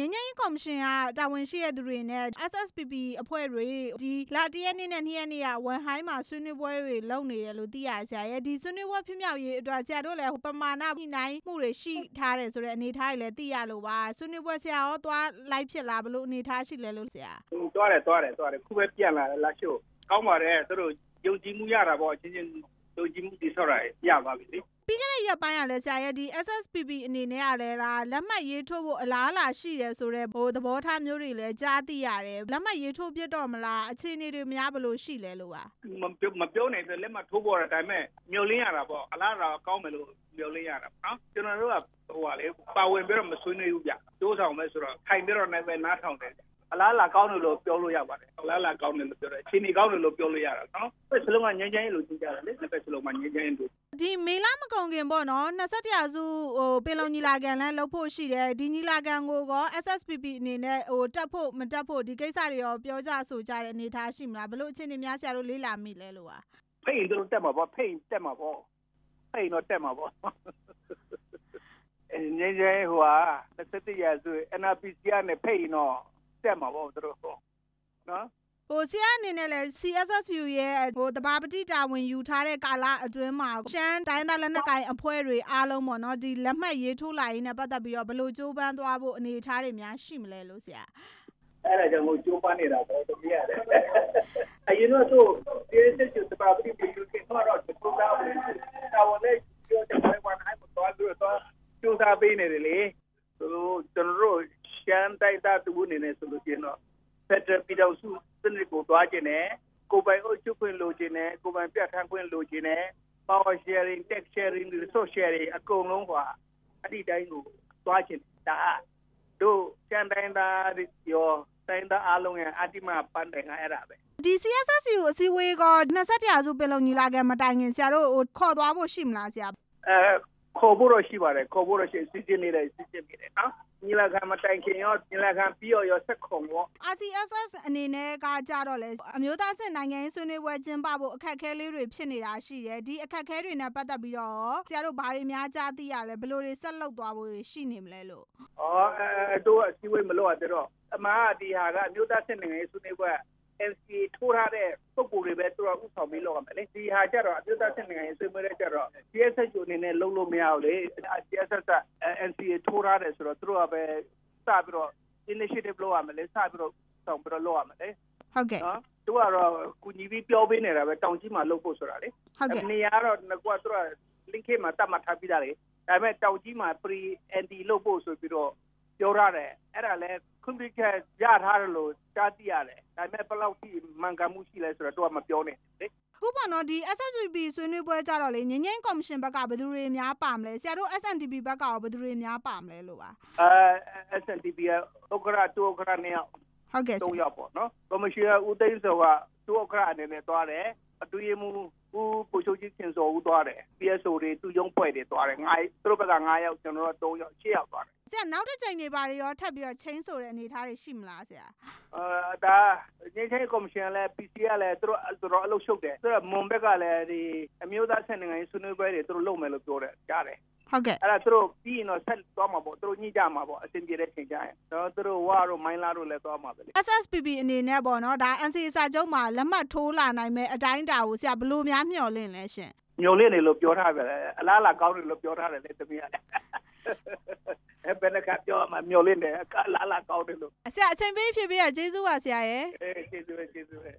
ငញ្ញရေးကော်မရှင်ကတာဝန်ရှိတဲ့သူတွေနဲ့ SSPP အဖွဲ့တွေ ဒီလ ၁ ရက်နေ့နဲ့ ၂ ရက်နေ့က ဝမ်ဟိုင်းမှာ ဆွေးနွေးပွဲတွေ လုပ်နေတယ်လို့သိရတယ်ဆရာရဲ့ဒီဆွေးနွေးပွဲဖြစ်မြောက်ရေးအတွက် ဆရာတို့လည်း ပမာဏညှိနှိုင်းမှုတွေ ရှိထားတယ်ဆိုတဲ့ အနေအထားတွေလည်း သိရလို့ပါ ဆွေးနွေးပွဲ ဆရာရော သွားလိုက်ဖြစ်လား ဘယ်လိုအနေအထားရှိလဲလို့ဆရာဟိုသွားတယ်သွားတယ်သွားတယ်ခုပဲပြန်လာတယ် လာရှို့ ကောင်းပါတယ် သူတို့ ယုံကြည်မှုရတာပေါ့ အချင်းချင်း ယုံကြည်မှုတည်ဆောက်တာရပါပြီလေ ပြီးခဲ့တဲ့ရက်ပိုင်းကလည်းဆရာရဲ့ဒီ SSPP အနေနဲ့ကလည်းလားလက်မှတ်ရေးထိုးဖို့အလားအလာရှိတယ်ဆိုတော့ဟိုသဘောထားမျိုးတွေလည်းကြားသိရတယ်လက်မှတ်ရေးထိုးပြတော့မလားအခြေအနေတွေများဘယ်လိုရှိလဲလို့ပါမပြောမပြောနိုင်တယ်လက်မှတ်ထိုးပေါ်တာဒါပေမဲ့မျောလင်းရတာပေါ့အလားအလာကောင်းမယ်လို့မျောလင်းရတာပေါ့နော်ကျွန်တော်တို့ကဟိုပါလေပါဝင်ပြီးတော့မဆွေးနွေးဘူးဗျတိုးဆောင်မယ်ဆိုတော့ထိုင်ပြီးတော့နိုင်ပဲနားထောင်တယ်အလားအလာကောင်းတယ်လို့ပြောလို့ရပါတယ်အလားအလာကောင်းတယ်လို့ပြောတယ်အချိန်ကြီးကောင်းတယ်လို့ပြောလို့ရတာနော်ဘယ်စလုံးကငြိမ်းချမ်းရေးလို့ကြည့်ကြတယ်လေလက်ပဲစလုံးမှာငြိမ်းချမ်းရေးလို့ ဒီမေလမကုန်ခင်ပေါ့နော်21ရာစုဟိုပင်လုံညီလာခံလည်းလုပ်ဖို့ရှိတယ်ဒီညီလာခံကိုကော SSPP အနေနဲ့ဟိုတက်ဖို့မတက်ဖို့ဒီကိစ္စတွေရောပြောကြဆိုကြတဲ့အနေအထားရှိမလားဘယ်လိုအခြေအနေများဆရာတို့လေးလာမိလဲလို့ပါဖိတ်တို့တက်မှာပေါ့ဖိတ်တက်မှာပေါ့ဖိတ်တော့တက်မှာပေါ့အဲငင်းငယ်ဟိုဟာ27ရာစု NRPC ကနေဖိတ်တော့တက်မှာပေါ့တို့နော် ဟိုဆရာအနေနဲ့လည်း CSSU ရဲ့ဟိုတဘာပတိတာဝန်ယူထားတဲ့ကာလအတွင်းမှာရှမ်းတိုင်းသားလက်နက်ကိုင်အဖွဲ့တွေအားလုံးပေါ့နော်ဒီလက်မှတ်ရေးထိုးလာရင်းနဲ့ပတ်သက်ပြီးတော့ဘယ်လိုကြိုးပမ်းသွားဖို့အနေအထားတွေများရှိမလဲလို့ဆရာအဲ့ဒါကြောင့်မို့ကျိုးပန်းနေတာပေါ့တမီးရတယ်အရင်တော့သူဒီစစ်စစ်တပါပတိပြည်ယူခင်တော့တော့သူကတာဝန်နဲ့ပြောတဲ့ဘက်ကနေမတော်ဘူးတော့ကျိုးစားပေးနေတယ်လေသူကျွန်တော်တို့ရှမ်းတိုက်သားသူအနေနဲ့ဆိုလို့ရှိရင်တော့ ဖက်ဒရယ်ပြည်တော်စုစနစ်ကိုတွားကျင်တယ်ကိုပိုင်အုပ်ချုပ်ခွင့်လိုချင်တယ်ကိုပိုင်ပြဋ္ဌာန်းခွင့်လိုချင်တယ် power sharing tax sharing resource sharing အကုန်လုံးကအဲ့ဒီတိုင်းကိုတွားချင်တာတို့ကျန်တိုင်းသားရောတိုင်းသားအားလုံးရဲ့အတ္တိမပန်းတယ်ကအဲ့ဒါပဲဒီ CSSU အစည်းအဝေးက21ရာစုပင်လုံညီလာခံမတိုင်ခင်ဆရာတို့ဟိုခေါ်သွားဖို့ရှိမလားဆရာအဲ ခေါ်ဖို့တော့ရှိပါတယ်ခေါ်ဖို့တော့ရှိစစ်စစ်နေတယ်စစ်စစ်နေတယ်နော်ညီလာခံမတိုင်ခင်ရောညီလာခံပြီးရောရောဆက်ခုံရော RCSS အနေနဲ့ကကြတော့လေအမျိုးသားစစ်နိုင်ငံရေးဆွေးနွေးပွဲကျင်းပဖို့အခက်အခဲလေးတွေဖြစ်နေတာရှိတယ်ဒီအခက်အခဲတွေနဲ့ပတ်သက်ပြီးတော့ဆရာတို့ဘာတွေများကြားသိရလဲဘယ်လိုတွေဆက်လုပ်သွားဖို့ရှိနေမလဲလို့ဩအဲတို့အစည်းအဝေးမလုပ်ရတဲ့တော့အမှန်ကဒီဟာကအမျိုးသားစစ်နိုင်ငံရေးဆွေးနွေးပွဲ NCA ထိုးထားတဲ့ပုံကိုယ်တွေပဲသူကဥဆောင်ပြီးလုပ်ရမယ်လေဒီဟာကြတော့အမျိုးသားစစ်နိုင်ငံရေးဆွေးနွေးတဲ့ကြတော့ CSS ကိုအနေနဲ့လုံးလို့မရဘူးလေ CSS က NCA ထိုးထားတယ်ဆိုတော့သူတို့ကပဲစပြီးတော့ initiative လုပ်ရမယ်လေစပြီးတော့ဆောင်ပြီးတော့လုပ်ရမယ်လေဟုတ်ကဲ့နော်သူကတော့ကုညီပြီးပြောပေးနေတာပဲတောင်ကြီးမှာလုပ်ဖို့ဆိုတာလေဟုတ်ကဲ့နေရာတော့ငကွာသူက link မှာတတ်မှတ်ထားပြီးသားလေဒါပေမဲ့တောင်ကြီးမှာ pre anti လုပ်ဖို့ဆိုပြီးတော့ ပြောထားတယ်အဲ့ဒါလဲခွင့်ပြုချက်ရထားတယ်လို့ကြားသိရတယ်ဒါပေမဲ့ဘယ်လောက်ထိမှန်ကန်မှုရှိလဲဆိုတော့သူကမပြောနဲ့လေခုပေါ့နော်ဒီ SSPP ဆွေးနွေးပွဲကြတော့လေငញ្ញင်းကော်မရှင်ဘက်ကဘယ်သူတွေများပါမလဲဆရာတို့ SNDP ဘက်ကရောဘယ်သူတွေများပါမလဲလို့ပါအဲ SNDP ကဥက္ကရာတူဥက္ကရာနဲ့ဟုတ်ကဲ့ဆသုံးရာယောက်ပေါ့နော်ကော်မရှင်ကဦးသိန်းစောကတူဥက္ကရာအနေနဲ့သွားတယ်အတူရမှု ဦးကိုချိုကြီးခင်စောဦးသွားတယ် PSO တွေသူရုံးဖွဲ့တွေသွားတယ်ငါသူတို့ဘက်က9ယောက်ကျွန်တော်တို့3ယောက်6ယောက်သွားတယ်ဆရာနောက်တစ်ချိန်တွေပါတွေရောထပ်ပြီးတော့ချင်းဆိုတဲ့အနေအထားတွေရှိမလားဆရာအဲဒါငင်းချင်းကော်မရှင်လည်း PC ကလည်းသူတို့သူတို့အလုပ်ရှုပ်တယ်သူတို့မွန်ဘက်ကလည်းဒီအမျိုးသားဆက်နိုင်ငံရေးဆွေးနွေးပွဲတွေသူတို့လုပ်မယ်လို့ပြောတယ်ကြားတယ် ဟုတ်ကဲ့အဲ့ဒါသူတို့ပြီးရင်တော့ဆက်သွားမှာပေါ့သူတို့ညှိကြမှာပေါ့အဆင်ပြေတဲ့ချိန်ကျရင်တော့သူတို့ဝါတို့မိုင်းလာတို့လည်းသွားမှာပဲလေ SSPP အနေနဲ့ပေါ့နော်ဒါ NCA စာချုပ်မှာလက်မှတ်ထိုးလာနိုင်မဲ့အတိုင်းအတာကိုဆရာဘယ်လိုများမျှော်လင့်လဲရှင်ညိုလေးနေလို့ပြောထားပဲလေအလားလာကောင်းတယ်လို့ပြောထားတယ်လေတမီးကလည်းအဲ့ဘယ်နှခါပြောမှမျောလေးနေအလားလာကောင်းတယ်လို့ဆရာအချိန်ပေးဖြည့်ပေးရကျေးဇူးပါဆရာရဲ့အေးကျေးဇူးပဲကျေးဇူးပဲ